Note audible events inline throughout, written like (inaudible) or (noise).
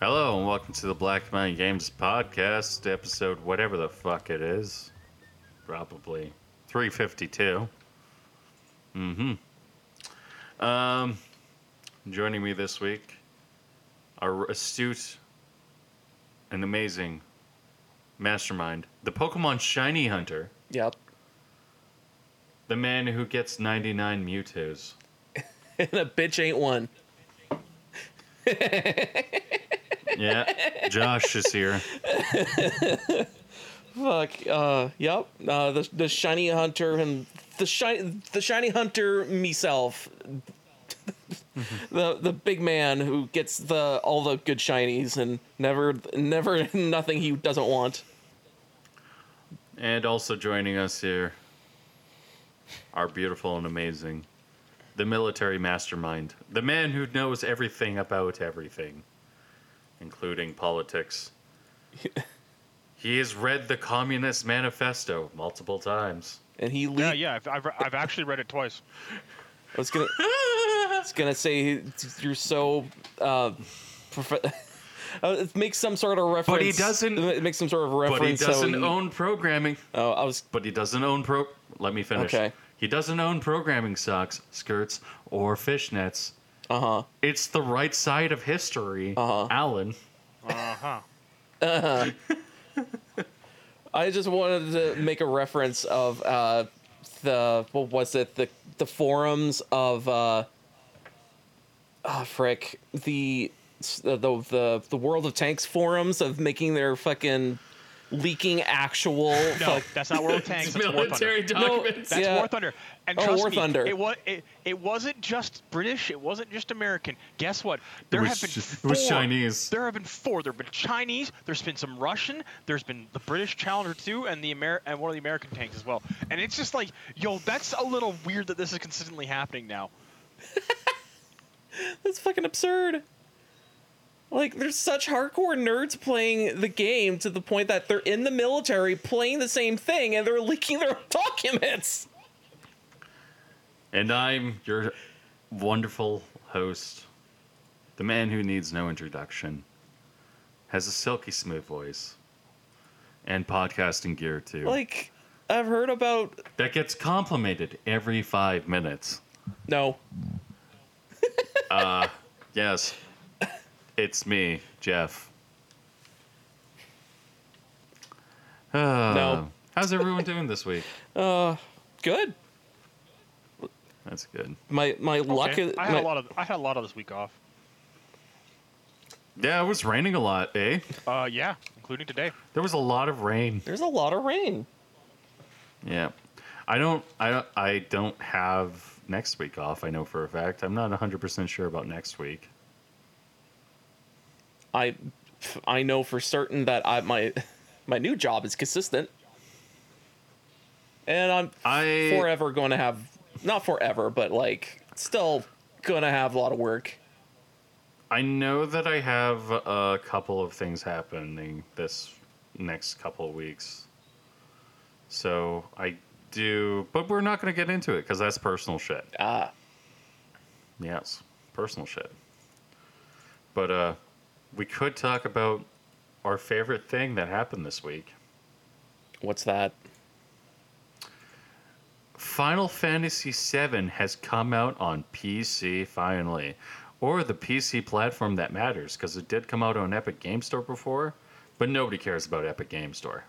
Hello and welcome to the Black Mountain Games podcast, episode whatever the fuck it is. Probably 352. Mm-hmm. Um, joining me this week, our astute and amazing mastermind, the Pokemon Shiny Hunter, Yep. the man who gets 99 Mewtwo's. (laughs) and a bitch ain't one. (laughs) Yeah, Josh is here. (laughs) Fuck. Uh. Yep. Uh. The the shiny hunter and the shiny the shiny hunter myself. the the big man who gets the all the good shinies and never never (laughs) nothing he doesn't want. And also joining us here, our beautiful and amazing, the military mastermind, the man who knows everything about everything, including politics. (laughs) he has read the Communist Manifesto multiple times. And he Yeah, le- yeah, I've, I've, I've actually read it twice. I was gonna I was gonna say you're so uh. Prof- (laughs) Uh, it makes some sort of reference. But he doesn't- It makes some sort of reference. But he doesn't so own programming. Oh, I was But he doesn't own pro. Let me finish. Okay. He doesn't own programming socks, skirts, or fishnets. Uh huh. It's the right side of history, Uh-huh. Alan. Uh huh. (laughs) I just wanted to make a reference of uh, the what was it the the forums of uh, oh frick the the the the World of Tanks forums of making their fucking leaking actual No, fuck- that's not War of Tanks. (laughs) That's War Military Thunder. documents. That's Yeah. War Thunder. And Oh, trust War me, Thunder. It was it, it wasn't just British. It wasn't just American. Guess what? There was have been ch- it four. was Chinese. There have been four. There have been Chinese. There's been some Russian. There's been the British Challenger 2 and the Amer- and one of the American tanks as well. And it's just like, yo, that's a little weird that this is consistently happening now. (laughs) that's fucking absurd. Like there's such hardcore nerds playing the game to the point that they're in the military playing the same thing and they're leaking their (laughs) documents. And I'm your wonderful host, the man who needs no introduction, has a silky smooth voice, and podcasting gear too. Like I've heard about that gets complimented every five minutes. no uh, Yes, it's me, Jeff. Uh, (sighs) No. How's everyone doing this week? (laughs) good. That's good. My my luck is I had my- a lot of I had a lot of this week off. Yeah, it was raining a lot, eh? Uh, yeah, including today. There was a lot of rain. there's a lot of rain. Yeah. I don't I don't I don't have next week off, I know for a fact. I'm not 100% sure about next week. I I know for certain that I my (laughs) my new job is consistent. And I'm I forever going to have not forever, but like still going to have a lot of work. I know that I have a couple of things happening this next couple of weeks. So I do, but we're not going to get into it because that's personal shit. Ah, Yes, personal shit. But uh, we could talk about our favorite thing that happened this week. what's that? Final Fantasy VII has come out on PC finally, or the PC platform that matters, because it did come out on Epic Game Store before, but nobody cares about Epic Game Store.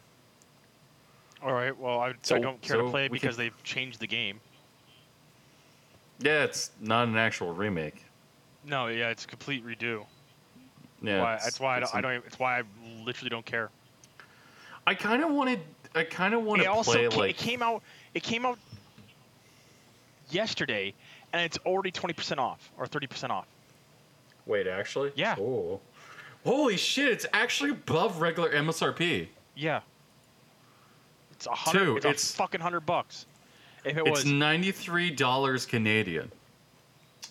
All right. Well, I, So- I don't care so to play it because can- they've changed the game. Yeah, it's not an actual remake. No, yeah, it's a complete redo. Yeah, why, it's- that's why I don't, I don't. It's why I literally don't care. I kind of wanted. I kind of want It to also play ca- like. it came out. It came out yesterday, and it's already twenty percent off or thirty percent off. Wait, actually? Yeah. Oh. Holy shit! It's actually above regular MSRP. Yeah. It's a hundred. Two, It's, it's- a fucking hundred bucks. If it It's was, ninety three dollars Canadian.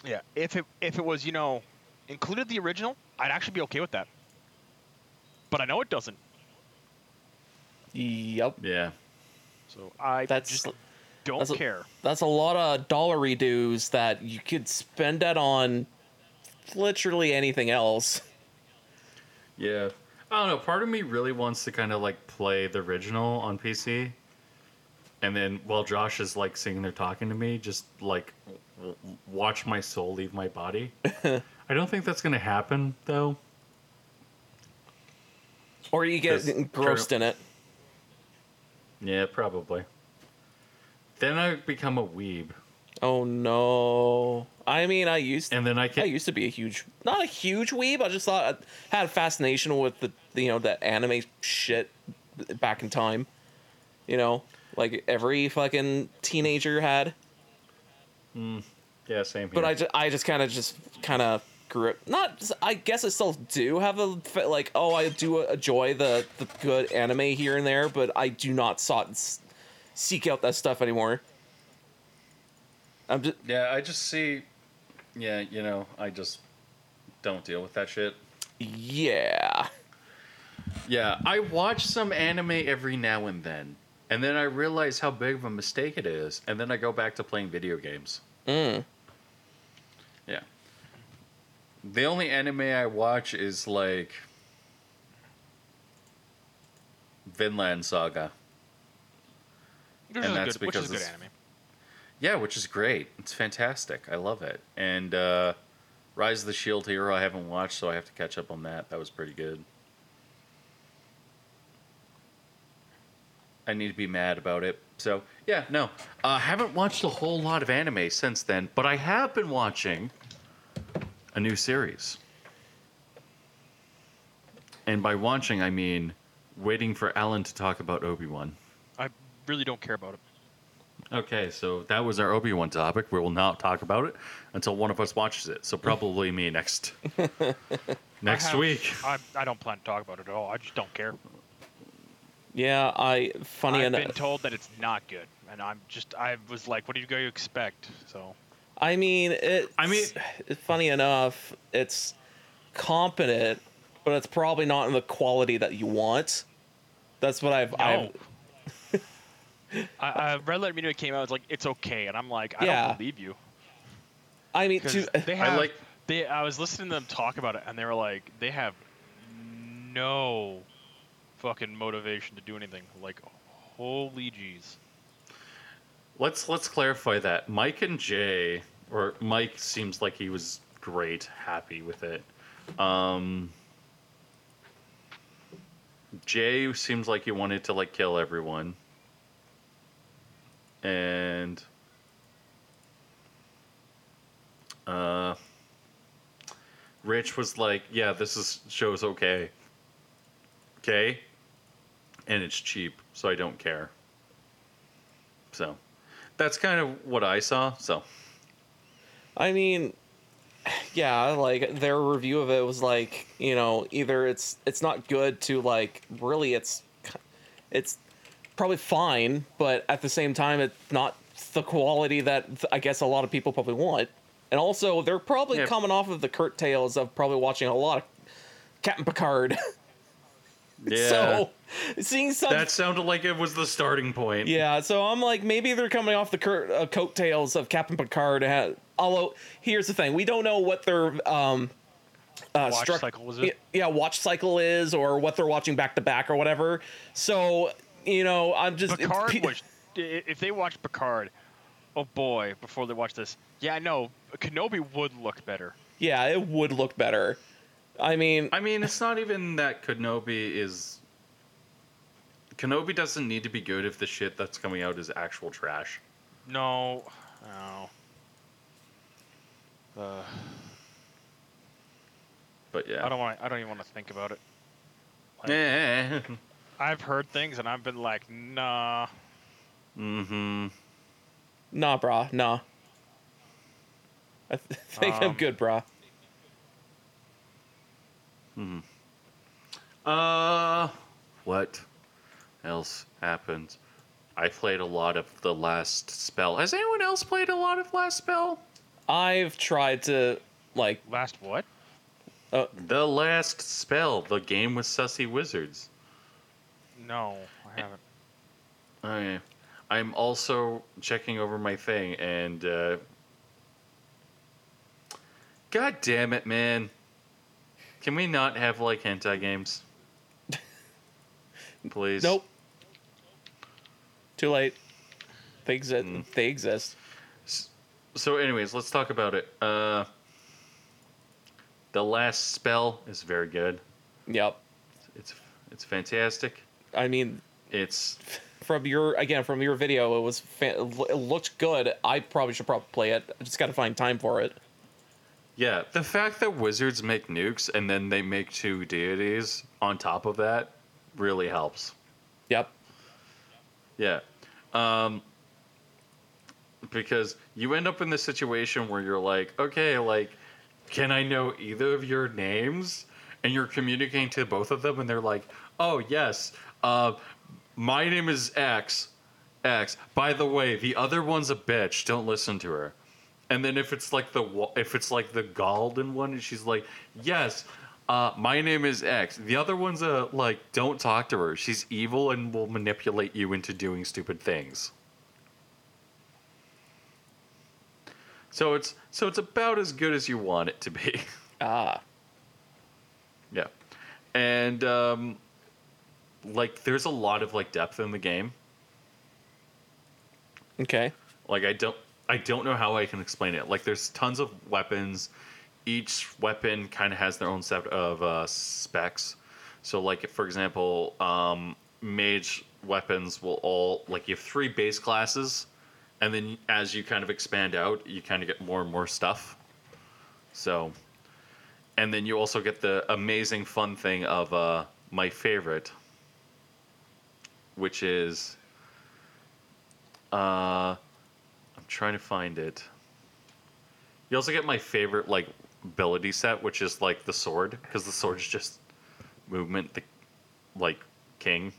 yeah. If it if it was, you know, included the original, I'd actually be okay with that. But I know it doesn't. Yep. Yeah. So I That's just don't that's a- care. that's a lot of dollary dues that you could spend that on literally anything else. Yeah. I don't know. Part of me really wants to kind of like play the original on PC. And then while Josh is like sitting there talking to me, just like w- w- watch my soul leave my body. (laughs) I don't think that's going to happen though. Or you get 'Cause engrossed in it. Yeah, probably. Then I become a weeb. Oh no! I mean, I used And then I can- I used to be a huge, not a huge weeb. I just thought I had a fascination with the, the you know that anime shit back in time. You know, like every fucking teenager had. Mm, yeah, same here. But I just, I just kind of just kind of grew. Not, I guess I still do have a like. Oh, I do enjoy the the good anime here and there, but I do not sought seek out that stuff anymore. I'm just Yeah, I just see Yeah, you know, I just don't deal with that shit. yeah. Yeah, I watch some anime every now and then, and then I realize how big of a mistake it is, and then I go back to playing video games. Mm. Yeah. The only anime I watch is like Vinland Saga. Which And that's good. Because it's- anime. Yeah, which is great. It's fantastic. I love it. And uh, Rise of the Shield Hero I haven't watched, so I have to catch up on that. That was pretty good. I need to be mad about it. So yeah, no, I uh, haven't watched a whole lot of anime since then, but I have been watching a new series. And by watching, I mean waiting for Alan to talk about Obi Wan. I really don't care about it. Okay, so that was our Obi Wan topic. We will not talk about it until one of us watches it. So probably me next (laughs) next I have- week. I, I don't plan to talk about it at all. I just don't care. Yeah, I funny I've enough. been told that it's not good, and I'm just I was like, what do you going to expect? So I mean, it. I mean- funny enough, it's competent, but it's probably not in the quality that you want. That's what I've. no. I've (laughs) I, I Red Letter Media came out. It's like it's okay, and I'm like, I Yeah. don't believe you I mean, to, they I like- they. I was listening to them talk about it, and they were like, they have no fucking motivation to do anything. Like, holy jeez. Let's let's clarify that. Mike and Jay, or Mike seems like he was great, happy with it. Um, Jay seems like he wanted to like kill everyone, and uh, Rich was like, "Yeah, this is show's okay, okay, and it's cheap, so I don't care." So that's kind of what I saw. So I mean, yeah, like their review of it was like, you know, either it's it's not good to like really it's it's probably fine, but at the same time it's not the quality that I guess a lot of people probably want. And also, they're probably Yeah. coming off of the curtails of probably watching a lot of Captain Picard. (laughs) (laughs) yeah, so seeing some that sounded like it was the starting point. yeah, so I'm like, maybe they're coming off the cur- uh, coattails of Captain Picard. Ha- Although, here's the thing: we don't know what their um, uh, Watch struc- cycle was Yeah, it? yeah, watch cycle is, or what they're watching back to back, or whatever. So, you know, I'm just Picard pe- was. If they watch Picard, oh boy, before they watch this, yeah, I know Kenobi would look better. yeah, it would look better. I mean, I mean, it's not even that Kenobi is. Kenobi doesn't need to be good if the shit that's coming out is actual trash. No, no. Uh, But yeah, I don't want. I don't even want to think about it. Like, Eh. (laughs) I've heard things and I've been like, nah. mm-hmm. nah, brah, nah. I th- (laughs) think I'm Um, good, brah. Uh, what else happened? I played a lot of the last spell. Has anyone else played a lot of last spell? I've tried to like Last what? Uh, The last spell, the game with sussy wizards. No, I haven't. Okay. I'm also checking over my thing, and uh, God damn it, man! Can we not have like hentai games? (laughs) Please. Nope. Too late. They exist. Mm. They exist. So, anyways, let's talk about it. Uh, the last spell is very good. Yep. It's it's fantastic. I mean, It's (laughs) from your again from your video, it was fa- it looked good. I probably should probably play it. I just got to find time for it. Yeah, the fact that wizards make nukes and then they make two deities on top of that really helps. Yep. Yeah. Um, because you end up in this situation where you're like, okay, like, can I know either of your names? And you're communicating to both of them, and they're like, oh, yes, uh, my name is X. X. By the way, the other one's a bitch. Don't listen to her. And then if it's like the if it's like the Galden one, and she's like, yes, uh, my name is X. The other one's a like, don't talk to her. She's evil and will manipulate you into doing stupid things. So it's so it's about as good as you want it to be. (laughs) Ah. yeah, and um, like there's a lot of like depth in the game. Okay. Like I don't I don't know how I can explain it. Like there's tons of weapons. Each weapon kind of has their own set of uh, specs. So like for example, um, mage weapons will all like you have three base classes, and then as you kind of expand out, you kind of get more and more stuff. So, and then you also get the amazing fun thing of uh, my favorite, which is uh, trying to find it. You also get my favorite like ability set, which is like the sword, because the sword's (laughs) just movement, the like king,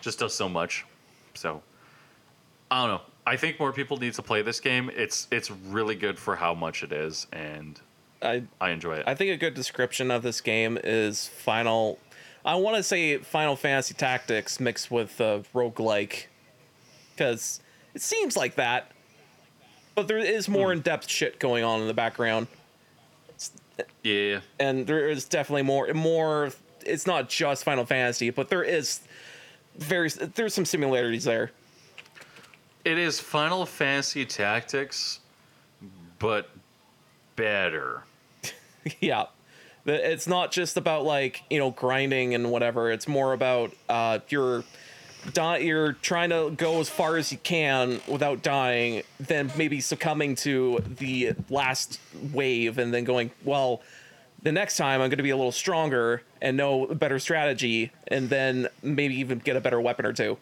just does so much. So I don't know. I think more people need to play this game. It's it's really good for how much it is, and I I enjoy it. I think a good description of this game is Final. I want to say Final Fantasy Tactics mixed with uh, roguelike. Because it seems like that. But there is more Hmm. in depth shit going on in the background. yeah, And there is definitely more. more It's not just Final Fantasy, but there is very. There's some similarities there. it is Final Fantasy Tactics, but better. (laughs) yeah it's not just about like you know grinding and whatever it's more about uh you're di- you're trying to go as far as you can without dying then maybe succumbing to the last wave and then going well the next time i'm going to be a little stronger and know a better strategy and then maybe even get a better weapon or two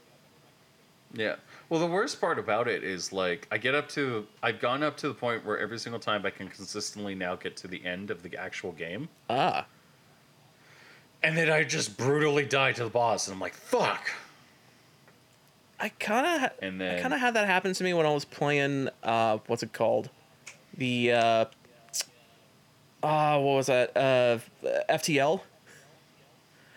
Yeah. Well, the worst part about it is like I get up to I've gone up to the point where every single time I can consistently now get to the end of the actual game, ah and then I just brutally die to the boss, and I'm like, "Fuck!" I kind of And I then kind of had that happen to me when I was playing. Uh, what's it called? The uh, uh what was that? Uh, FTL.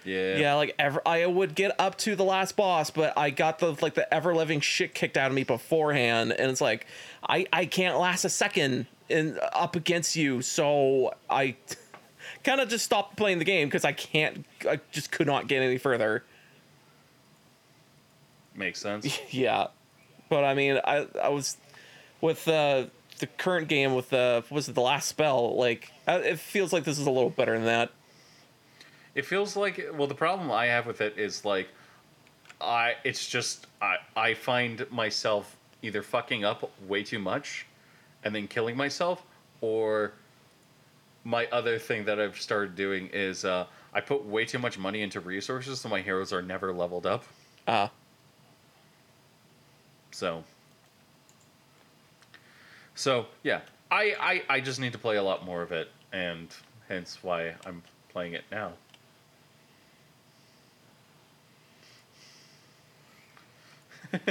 yeah, Yeah, like ever, I would get up to the last boss, but I got the like the ever living shit kicked out of me beforehand, and it's like I I can't last a second in up against you, so I (laughs) kind of just stopped playing the game because I can't. I just could not get any further. Makes sense. (laughs) yeah but i mean i i was with uh the current game with the was it the last spell like uh, it feels like this is a little better than that It feels like well, the problem I have with it is like I it's just I I find myself either fucking up way too much and then killing myself or my other thing that I've started doing is uh I put way too much money into resources so my heroes are never leveled up. uh So So, yeah. I, I I just need to play a lot more of it and hence why I'm playing it now. (laughs)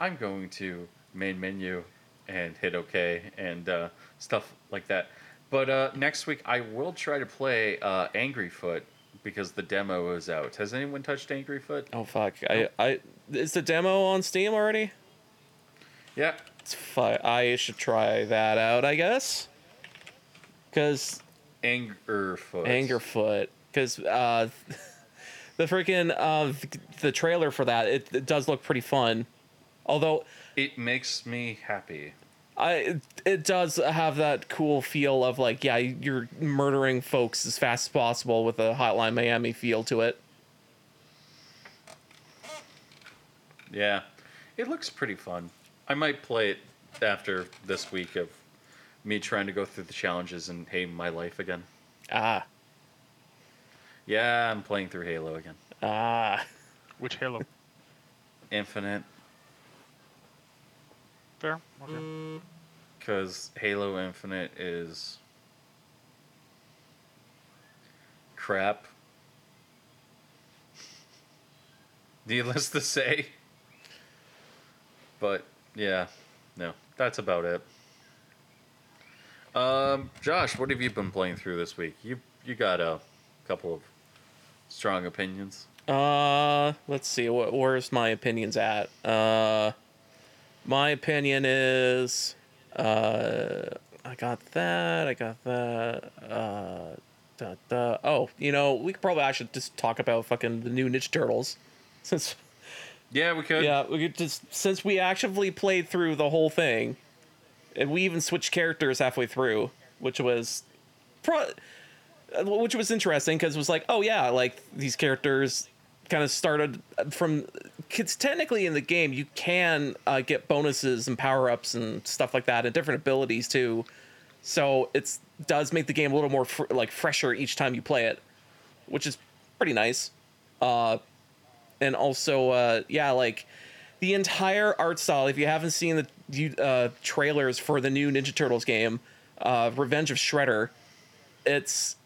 I'm going to main menu and hit OK and uh, stuff like that. But uh, next week I will try to play uh, Angry Foot because the demo is out. Has anyone touched Angry Foot? oh fuck i i is the demo on steam already Yeah. it's fi- i should try that out i guess because Angerfoot. Angerfoot, because uh, (laughs) the freaking uh, the trailer for that it, it does look pretty fun. Although It makes me happy. I it, it does have that cool feel of like yeah you're murdering folks as fast as possible with a Hotline Miami feel to it. Yeah, it looks pretty fun. I might play it after this week of me trying to go through the challenges and hate my life again. Ah Yeah, I'm playing through Halo again. ah Which Halo? (laughs) Infinite, Fair. Okay. because Halo Infinite is crap. (laughs) Needless to say. But yeah, no, that's about it. Um, Josh, what have you been playing through this week? You you got a couple of strong opinions. Uh, let's see. Wh- where's my opinions at? Uh, my opinion is, uh, I got that. I got that. Uh. Oh, you know, we could probably actually just talk about fucking the new Ninja Turtles, (laughs) since Yeah, we could. yeah, we could just since we actively played through the whole thing, and we even switched characters halfway through, which was, pro- which was interesting because it was like, oh yeah, like these characters kind of started from. Kids technically in the game, you can uh, get bonuses and power ups and stuff like that, and different abilities too. So it does make the game a little more fr- like fresher each time you play it, which is pretty nice. Uh, and also uh yeah like the entire art style if you haven't seen the uh trailers for the new ninja turtles game uh revenge of shredder it's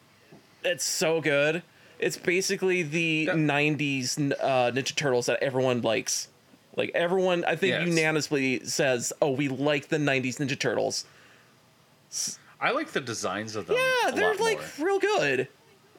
it's so good it's basically the Yeah. 90s uh ninja turtles that everyone likes like everyone i think Yes. unanimously says oh we like the 90s ninja turtles I like the designs of them. yeah they're like more. real good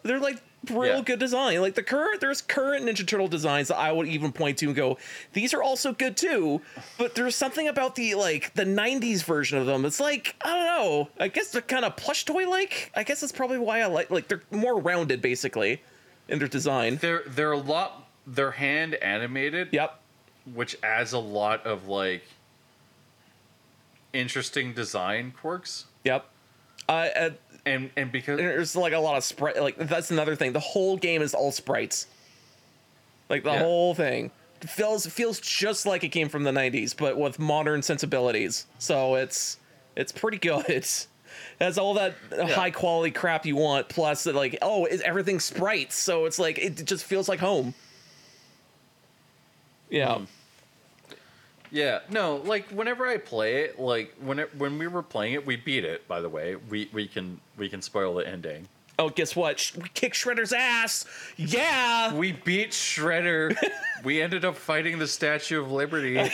they're like real Yeah. good design. Like the current there's current ninja turtle designs that i would even point to and go these are also good too. But there's something about the like the 90s version of them it's like i don't know. I guess they're kind of plush toy like i guess that's probably why i like like they're more rounded basically in their design. They're they're a lot. They're hand animated. yep. Which adds a lot of like interesting design quirks. Yep uh, uh, and and because there's like a lot of sprite like that's another thing. The whole game is all sprites. Like the Yeah. whole thing. Feels feels just like it came from the 90s but with modern sensibilities. So it's it's pretty good. (laughs) It has all that high quality crap you want plus that like oh is everything sprites? So it's like it just feels like home. Yeah. Hmm. Yeah. No like whenever i play it like when it, when we were playing it we beat it by the way. We we can we can spoil the ending. Oh guess what? Sh- we kick shredder's ass! Yeah! (laughs) We beat shredder. (laughs) We ended up fighting the statue of liberty. (laughs)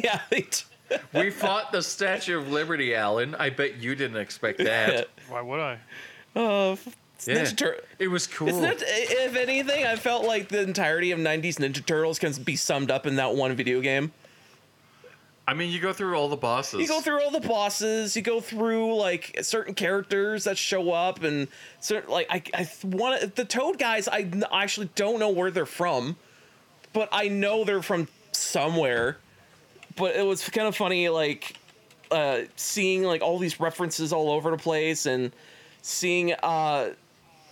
Yeah t- we fought the statue of liberty alan. I bet you didn't expect that. Why would I? uh, yeah. Ninja Tur- it was cool. Isn't it, if anything, I felt like the entirety of 90s Ninja Turtles can be summed up in that one video game. I mean you go through all the bosses You go through all the bosses, you go through like certain characters that show up, and certain like I I want the Toad guys. I actually don't know where they're from, but I know they're from somewhere. But it was kind of funny, like uh, seeing like all these references all over the place, and seeing uh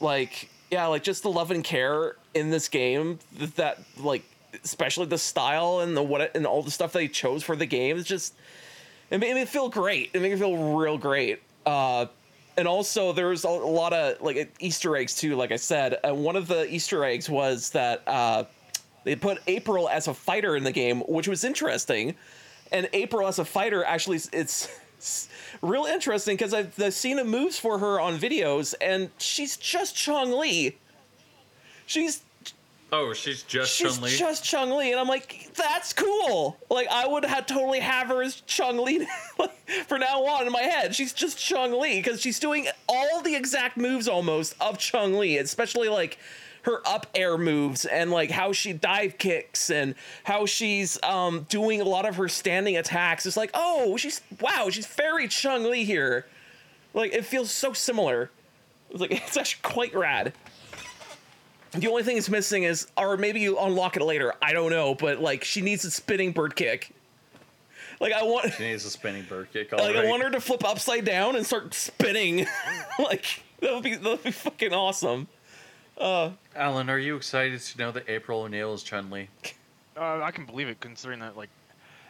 like yeah, like just the love and care in this game that, that like especially the style and the what it, and all the stuff they chose for the game is just it made me feel great. It made me feel real great. Uh, and also there's a, a lot of like Easter eggs too. Like I said, and one of the Easter eggs was that uh, they put April as a fighter in the game, which was interesting. And April as a fighter actually it's, it's (laughs) real interesting because I've I've seen the moves for her on videos, and she's just Chong Li. She's oh she's just she's Chun-Li? just Chung Li, and I'm like, that's cool. Like I would have totally have her as Chung (laughs) Li for now on in my head. She's just Chung Li because she's doing all the exact moves almost of Chung Li, especially like her up air moves and like how she dive kicks and how she's um doing a lot of her standing attacks. It's like, oh, she's wow, she's very Chung Li here. Like it feels so similar It's like, (laughs) it's actually quite rad. The only thing it's missing is, or maybe you unlock it later. I don't know, but like she needs a spinning bird kick. Like I want, She needs a spinning bird kick. (laughs) like I want her to flip upside down and start spinning. (laughs) like that would be that would be fucking awesome. Uh, Alan, are you excited to know that April O'Neil is Chun Li? Uh, I can believe it, considering that like,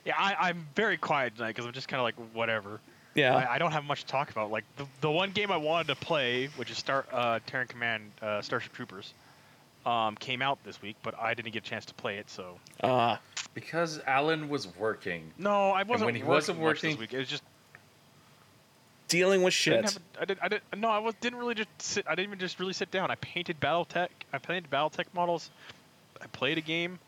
yeah, I, I'm very quiet tonight because I'm just kind of like whatever. Yeah. I, I don't have much to talk about. Like the, the one game I wanted to play, which is Star uh, Terran Command uh, Starship Troopers, um, came out this week, but I didn't get a chance to play it. So Uh, Because Alan was working. no, I wasn't. And when he working wasn't much this working- week. It was just dealing with shit. I didn't, shit. have a, I, did, I did, no, I was, didn't really just sit. I didn't even just really sit down. I painted BattleTech. I painted BattleTech models. I played a game.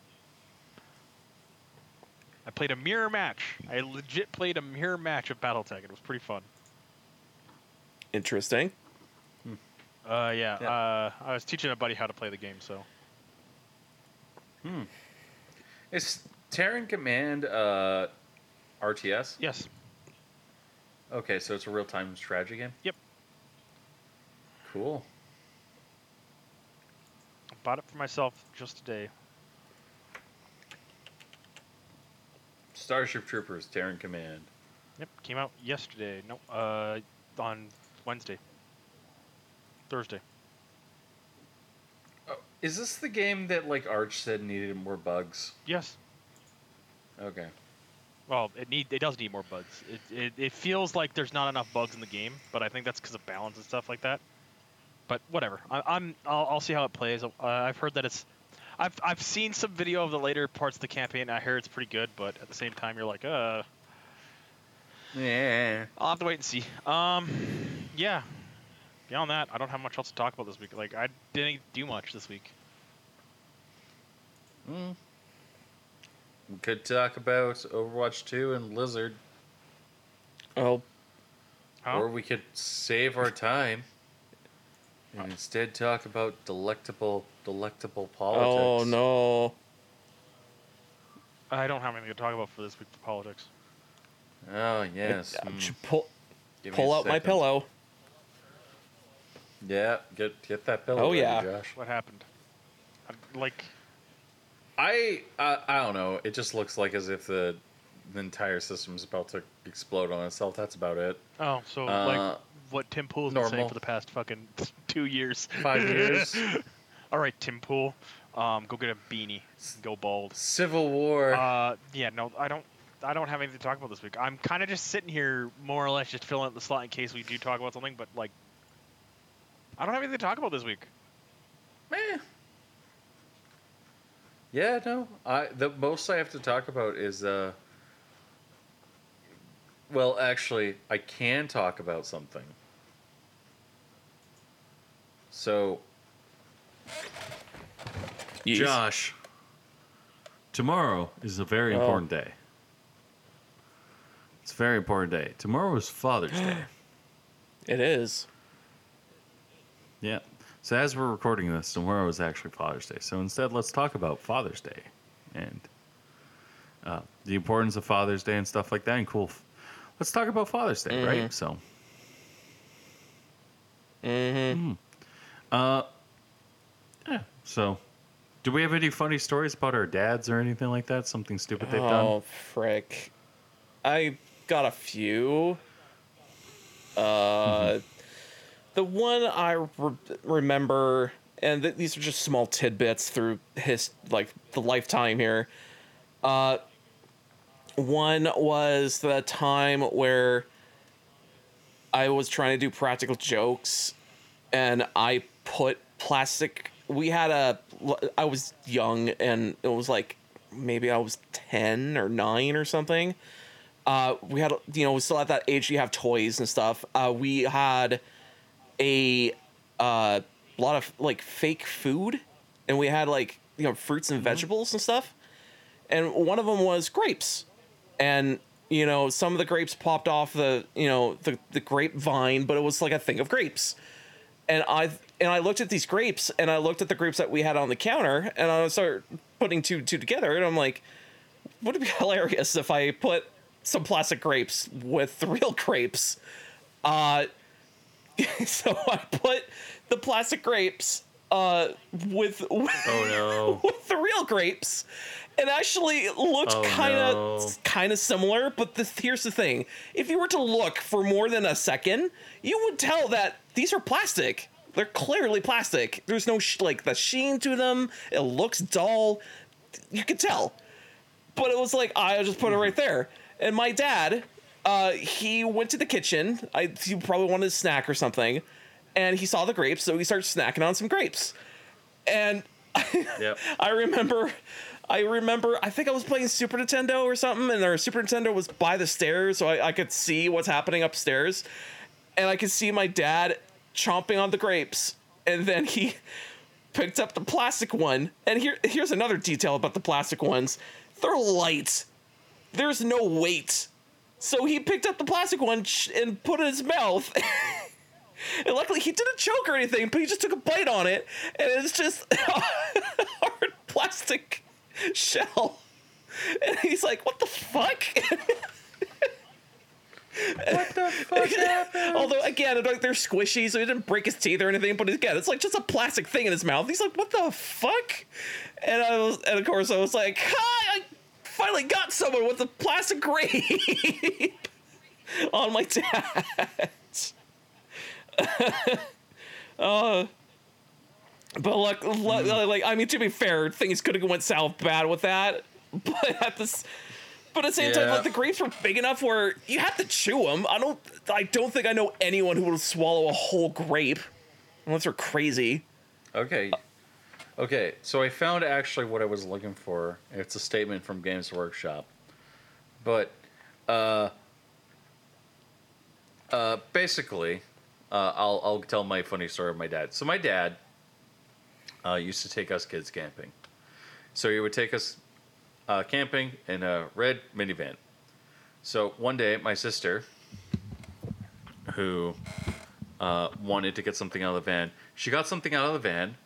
I played a mirror match. I legit played a mirror match of BattleTech. It was pretty fun. Interesting. Uh, yeah. Yeah. Uh, I was teaching a buddy how to play the game, so Hmm. Is Terran Command uh, RTS? yes. Okay, so it's a real time strategy game? Yep. Cool. I bought it for myself just today. Starship Troopers, Terran Command. Yep, came out yesterday. No, uh, on Wednesday. Thursday. Oh, is this the game that like Arch said needed more bugs? Yes. Okay. Well, it need it does need more bugs. It, it it feels like there's not enough bugs in the game, but I think that's because of balance and stuff like that. But whatever. I, I'm I'll, I'll see how it plays. Uh, I've heard that it's. I've I've seen some video of the later parts of the campaign. I hear it's pretty good, but at the same time, you're like, uh, Yeah. I'll have to wait and see. Um, yeah. Beyond that, I don't have much else to talk about this week. Like I didn't do much this week. Mm. We could talk about Overwatch 2 and Blizzard, Oh, Huh? or we could save our time and instead talk about delectable, delectable politics. oh no. I don't have anything to talk about for this week for politics. Oh yes. Uh, mm. Pull Give pull a out my pillow. Yeah, get get that pillow. Oh, ready, yeah. Josh. What happened? I, like, I uh, I don't know. It just looks like as if the the entire system is about to explode on itself. That's about it. oh, so Uh, like what Tim Pool's been saying for the past fucking (laughs) two years. Five years. (laughs) All right, Tim Pool, um, go get a beanie, go bald. Civil War. Uh, yeah, no, I don't. I don't have anything to talk about this week. I'm kind of just sitting here, more or less, just filling out the slot in case we do talk about something. But like, I don't have anything to talk about this week. Meh. Yeah, no. I the most I have to talk about is uh well, actually, I can talk about something. So, Yes. Josh, tomorrow is a very Oh. important day. It's a very important day. Tomorrow is Father's (gasps) Day. It is. Yeah. So as we're recording this, tomorrow is actually Father's Day. So instead, let's talk about Father's Day and uh, the importance of Father's Day and stuff like that. And cool. Let's talk about Father's Day, right? Mhm. So, Mm-hmm. uh, yeah. So, do we have any funny stories about our dads or anything like that? Something stupid they've Oh done? Oh, frick! I got a few. Uh, Mm-hmm. The one I re- remember, and th- these are just small tidbits through his like the lifetime here. Uh, one was the time where I was trying to do practical jokes, and I put plastic. We had a. I was young, and it was like maybe I was ten or nine or something. Uh, we had, you know, we still at that age. You have toys and stuff. Uh, we had a uh, lot of like fake food, and we had like you know fruits and vegetables and stuff. And one of them was grapes, and you know some of the grapes popped off the you know the the grapevine, but it was like a thing of grapes. And I and I looked at these grapes, and I looked at the grapes that we had on the counter, and I started putting two two together, and I'm like, would it be (laughs) hilarious if I put some plastic grapes with the (laughs) real grapes? Uh, (laughs) so I put the plastic grapes uh, with with, (laughs) Oh no. with the real grapes. and actually looked Oh, kind of kind of similar, but the, here's the thing: if you were to look for more than a second, you would tell that these are plastic. They're clearly plastic. There's no sh- like the sheen to them. It looks dull. You could tell, but it was like I just put it right there. And my dad, uh, he went to the kitchen. I he probably wanted a snack or something, and he saw the grapes, so he started snacking on some grapes. And (laughs) Yep. I remember, I remember, I think I was playing Super Nintendo or something, and our Super Nintendo was by the stairs, so I, I could see what's happening upstairs, and I could see my dad chomping on the grapes, and then he (laughs) picked up the plastic one, and here, here's another detail about the plastic ones: they're light. There's no weight, so he picked up the plastic one and put it in his mouth. (laughs) And luckily, he didn't choke or anything, but he just took a bite on it, and it's just a (laughs) hard plastic shell. And he's like, "What the fuck?" (laughs) What the fuck happened? Although again, like they're squishy, so he didn't break his teeth or anything. But again, it's like just a plastic thing in his mouth. He's like, "What the fuck?" And I was, and of course, I was like, "Hi, finally got someone with a plastic grape (laughs) on my dad." (laughs) uh, but like, like, I mean, to be fair, things could have went south bad with that. (laughs) But at this, but at the same time, like the grapes were big enough where you have to chew them. I don't, I don't think I know anyone who would swallow a whole grape, unless they're crazy. Okay. Okay, so I found actually what I was looking for. It's a statement from Games Workshop. But uh uh basically, uh I'll I'll tell my funny story of my dad. So my dad uh used to take us kids camping. So he would take us uh camping in a red minivan. So one day my sister who uh, wanted to get something out of the van. She got something out of the van.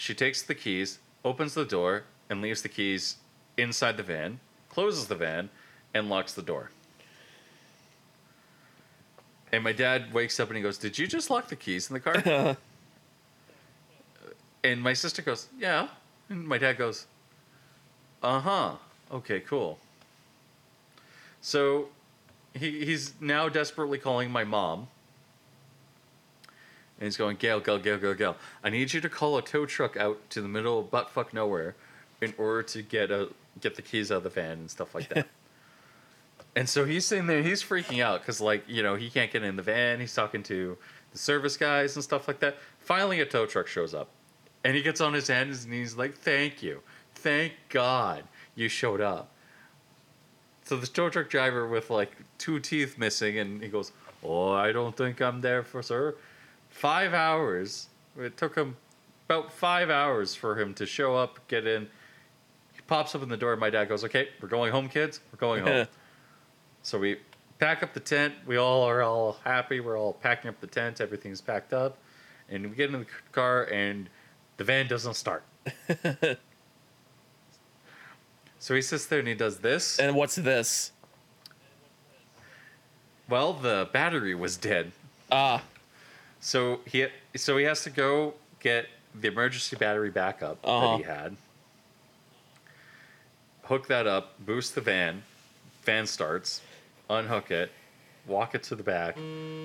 She takes the keys, opens the door, and leaves the keys inside the van, closes the van, and locks the door. And my dad wakes up and he goes, Did you just lock the keys in the car? (laughs) and my sister goes, Yeah. And my dad goes, Uh huh. Okay, cool. So he, he's now desperately calling my mom. And he's going, Gail, Gail, Gail, Gail, Gail. I need you to call a tow truck out to the middle of buttfuck nowhere in order to get a get the keys out of the van and stuff like that. (laughs) and so he's sitting there, he's freaking out because, like, you know, he can't get in the van. He's talking to the service guys and stuff like that. Finally, a tow truck shows up, and he gets on his hands and he's like, "Thank you, thank God you showed up." So the tow truck driver with like two teeth missing, and he goes, "Oh, I don't think I'm there for sir." Five hours. It took him about five hours for him to show up, get in. He pops up in the door. My dad goes, "Okay, we're going home, kids. We're going home." (laughs) so we pack up the tent. We all are all happy. We're all packing up the tent. Everything's packed up, and we get in the car, and the van doesn't start. (laughs) so he sits there and he does this. and what's this? Well, the battery was dead. Ah, So he so he has to go get the emergency battery backup Uh-huh. that he had. Hook that up, boost the van, van starts, unhook it, walk it to the back,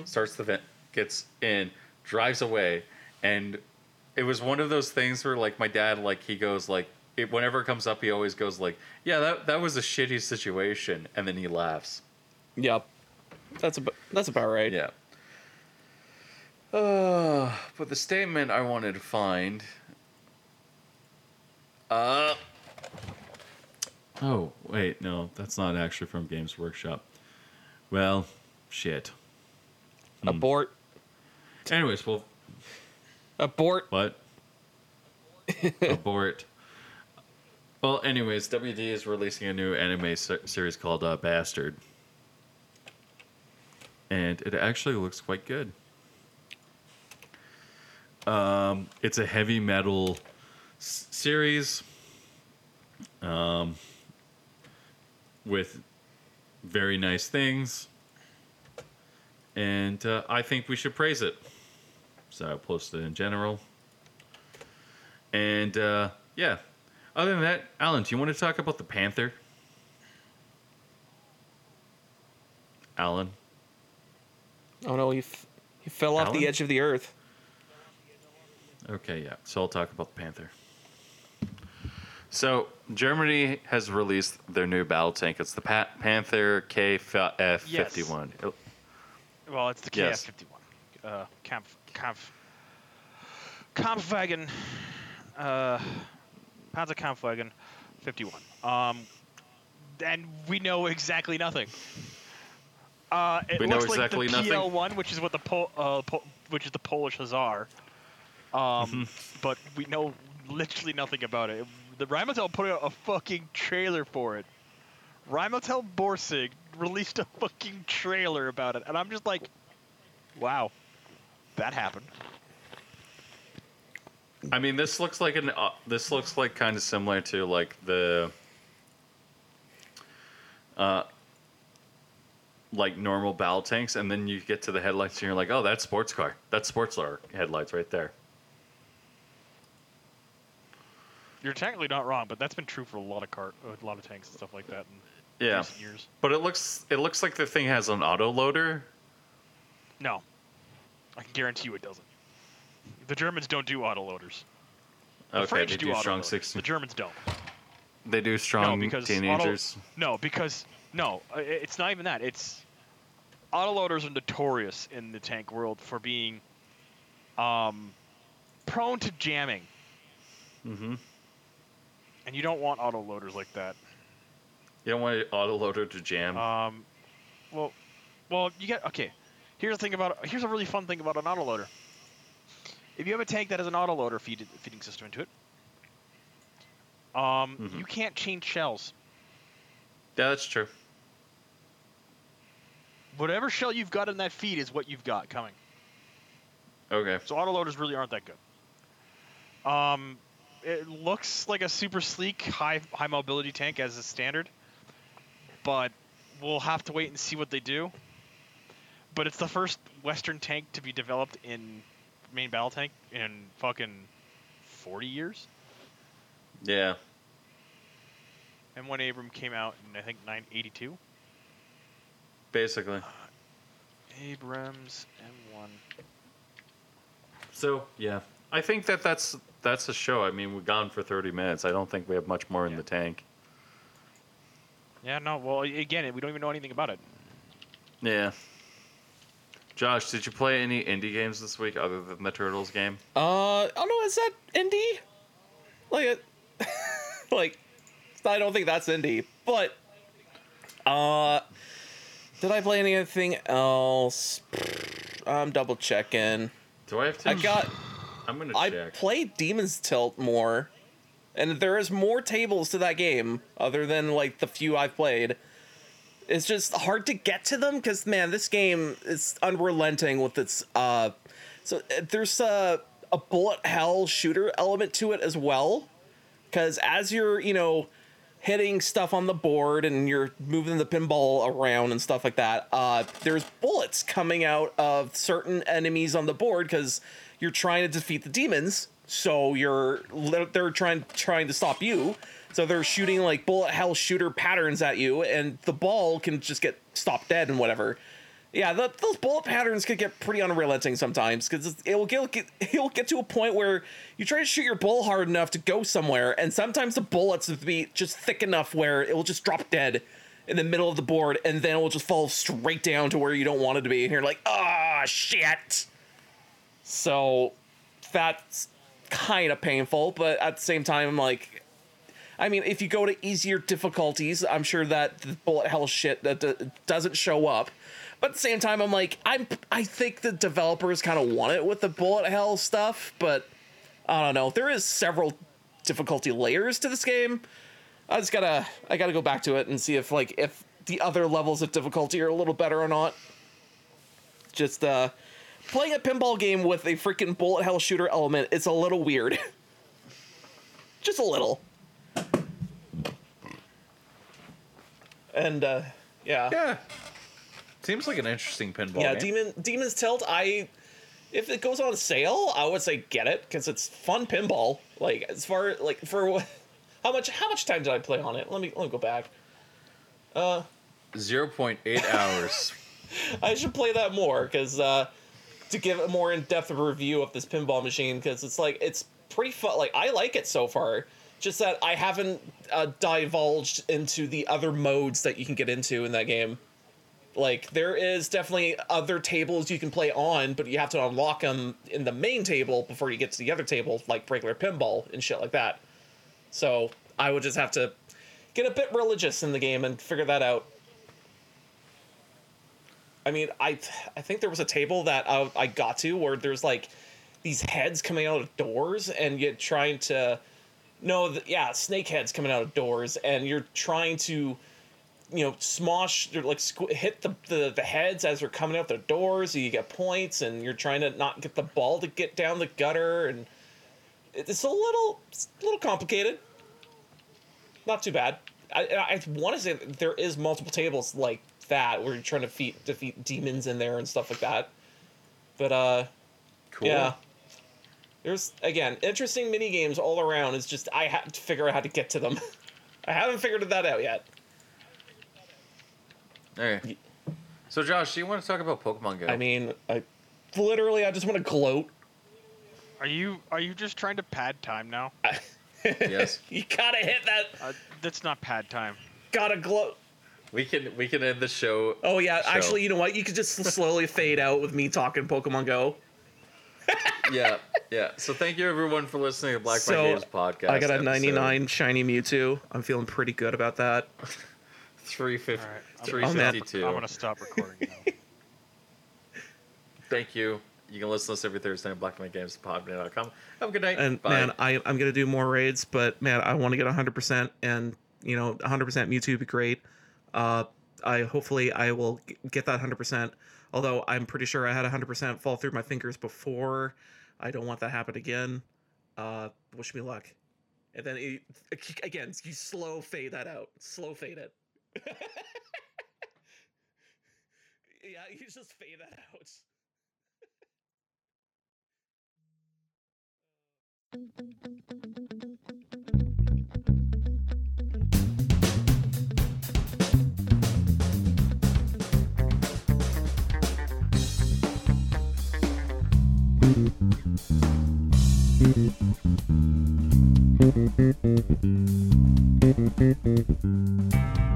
starts the van, gets in, drives away, and it was one of those things where like my dad like he goes like it, whenever it comes up he always goes like yeah that that was a shitty situation and then he laughs. yep. That's about that's about right. Yeah. Uh, but the statement I wanted to find. Uh. Oh wait, no, that's not actually from Games Workshop. Well, shit. Abort. Anyways, well, Abort. what? (laughs) Abort. Well, anyways, WD is releasing a new anime se- series called uh, Bastard, and it actually looks quite good. Um, it's a heavy metal s- series, um, with very nice things, and uh, I think we should praise it. So I posted in general. And uh, yeah, other than that, Alan, do you want to talk about the Panther? Alan, Oh no, he f- he fell off Alan? the edge of the earth. Okay, yeah. So I'll talk about the Panther. So Germany has released their new battle tank. It's the pa- Panther KF51. It- Well, it's the Yes. KF-51. Uh, Kampf, Kampf, Kampfwagen, uh, Panzer Kampfwagen 51. Um, and we know exactly nothing. Uh, it We know looks exactly like the nothing? PL1, which is what the Pol- uh, po- which is the Polish Hussar. Um, Mm-hmm. but we know literally nothing about it. The Rheinmetall put out a fucking trailer for it. Rheinmetall Borsig released a fucking trailer about it, and I'm just like, wow, that happened. I mean, this looks like an. Uh, this looks like kind of similar to like the. Uh, like normal battle tanks, and then you get to the headlights, and you're like, "Oh, that's sports car. That's sports car headlights right there." You're technically not wrong, but that's been true for a lot of cart, a lot of tanks and stuff like that in Yeah, recent years. but it looks it looks like the thing has an auto loader. No, I can guarantee you it doesn't. The Germans don't do autoloaders. The Okay, French they do do strong six. The Germans don't. They do strong no, because teenagers. Auto, no, because no, it's not even that. It's autoloaders are notorious in the tank world for being um, prone to jamming, mm-hmm. And you don't want autoloaders like that. You don't want an auto loader to jam. Um, well, well, you get okay. Here's the thing about here's a really fun thing about an autoloader. If you have a tank that has an autoloader feed, feeding system into it, um, Mhm. you can't change shells. yeah, that's true. Whatever shell you've got in that feed is what you've got coming. Okay. So autoloaders really aren't that good. Um, looks like a super sleek, high high mobility tank as a standard, but we'll have to wait and see what they do. But it's the first Western tank to be developed in main battle tank in fucking 40 years. Yeah. M1 Abram came out in I think 982. Basically. Uh, Abrams M1. So yeah, I think that that's that's a show. I mean, we've gone for thirty minutes. I don't think we have much more in Yeah. the tank. Yeah, no. Well, again, we don't even know anything about it. Yeah. Josh, did you play any indie games this week other than the Turtles game? Uh, oh no, is that indie? Like, it, (laughs) like, I don't think that's indie. But, uh, did I play anything else? (sighs) I'm double checking. Do I have to? I got. I'm gonna I check. played Demon's Tilt more, and there is more tables to that game other than like the few I've played. It's just hard to get to them because man, this game is unrelenting with its uh. So uh, there's a a bullet hell shooter element to it as well, because as you're you know hitting stuff on the board and you're moving the pinball around and stuff like that, uh, there's bullets coming out of certain enemies on the board because you're trying to defeat the demons. So you're they're trying trying to stop you. So they're shooting like bullet hell shooter patterns at you, and the ball can just get stopped dead and whatever. Yeah, the, those bullet patterns could get pretty unrelenting sometimes because it will get, it'll get to a point where you try to shoot your bull hard enough to go somewhere, and sometimes the bullets will be just thick enough where it will just drop dead in the middle of the board, and then it will just fall straight down to where you don't want it to be, and you're like, ah, shit. So that's kind of painful, but at the same time, I'm like, I mean, if you go to easier difficulties, I'm sure that the bullet hell shit that d- doesn't show up. But at the same time, I'm like, I'm I think the developers kind of want it with the bullet hell stuff, but I don't know. There is several difficulty layers to this game. I just gotta I gotta go back to it and see if like if the other levels of difficulty are a little better or not. Just uh playing a pinball game with a freaking bullet hell shooter element, it's a little weird. (laughs) just a little. And uh yeah. Yeah. Seems like an interesting pinball yeah, game. Demon Demon's Tilt. I if it goes on sale, I would say get it because it's fun pinball. Like as far like for how much how much time did I play on it? Let me let me go back. Uh, Zero point eight hours. (laughs) I should play that more because uh, to give a more in depth review of this pinball machine because it's like it's pretty fun. Like I like it so far. Just that I haven't uh, divulged into the other modes that you can get into in that game. Like there is definitely other tables you can play on, but you have to unlock them in the main table before you get to the other table, like regular pinball and shit like that. So I would just have to get a bit religious in the game and figure that out. I mean, I I think there was a table that I, I got to where there's like these heads coming out of doors, and you're trying to no, th- yeah, snake heads coming out of doors, and you're trying to you know smosh or like squ- hit the, the the heads as they're coming out the doors. So you get points, and you're trying to not get the ball to get down the gutter, and it's a little it's a little complicated. Not too bad. I I want to say there is multiple tables like that where you're trying to defeat defeat demons in there and stuff like that. But uh, Cool. yeah. There's again interesting mini games all around. It's just I have to figure out how to get to them. (laughs) I haven't figured that out yet. Okay. So Josh, do you want to talk about Pokemon Go? I mean, I literally I just want to gloat. Are you are you just trying to pad time now? (laughs) yes. You gotta hit that. Uh, that's not pad time. Gotta gloat. We can we can end the show. Oh yeah, Show. actually, you know what? You could just slowly fade out with me talking Pokemon Go. Yeah, yeah. So thank you everyone for listening to Black So, My Games podcast. I got a episode 99 shiny Mewtwo. I'm feeling pretty good about that. (laughs) 350, All right, I'm- Oh, man. 352. I'm gonna stop recording now. (laughs) Thank you. You can listen to us every Thursday on blackmygames.podbean.com. Have a good night. And Bye. man, I I'm gonna do more raids, but man, I want to get 100 percent, and you know, 100 percent Mewtwo would be great. Uh, I hopefully I will get that 100 percent. Although I'm pretty sure I had 100 percent fall through my fingers before. I don't want that happen again. Uh, wish me luck. And then it, (laughs) again, you slow fade that out. Slow fade it. (laughs) yeah, you just fade that out. (laughs) Thank you.